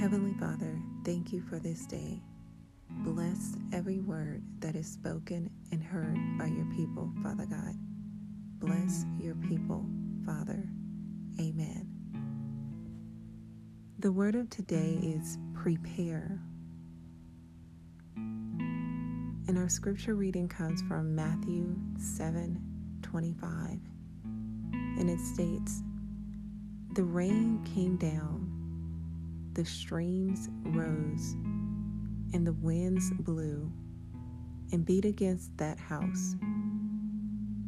Heavenly Father, thank you for this day. Bless every word that is spoken and heard by your people, Father God. Bless your people, Father. Amen. The word of today is prepare. And our scripture reading comes from Matthew 7 25. And it states, The rain came down the streams rose, and the winds blew and beat against that house.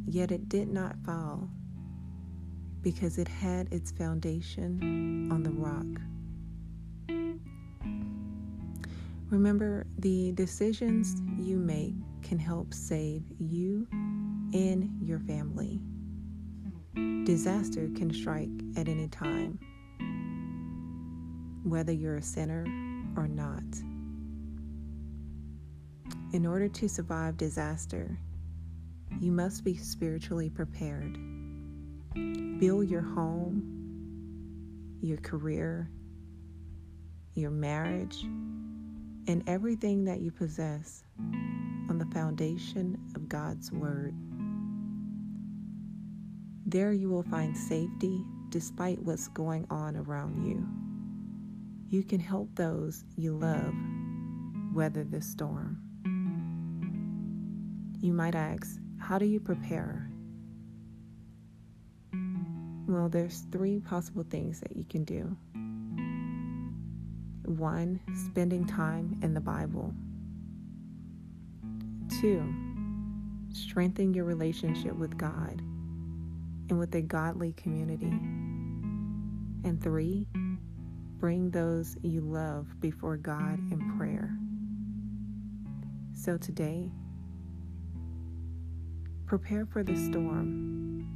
Yet it did not fall, because it had its foundation on the rock. Remember, the decisions you make can help save you and your family. Disaster can strike at any time whether you're a sinner or not. In order to survive disaster, you must be spiritually prepared. Build your home, your career, your marriage, and everything that you possess on the foundation of God's Word. There you will find safety despite what's going on around you you can help those you love weather the storm. You might ask, how do you prepare? Well, there's three possible things that you can do. One, spending time in the Bible. Two, strengthen your relationship with God and with a godly community. And three, Bring those you love before God in prayer. So today, prepare for the storm.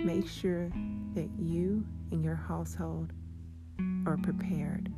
Make sure that you and your household are prepared.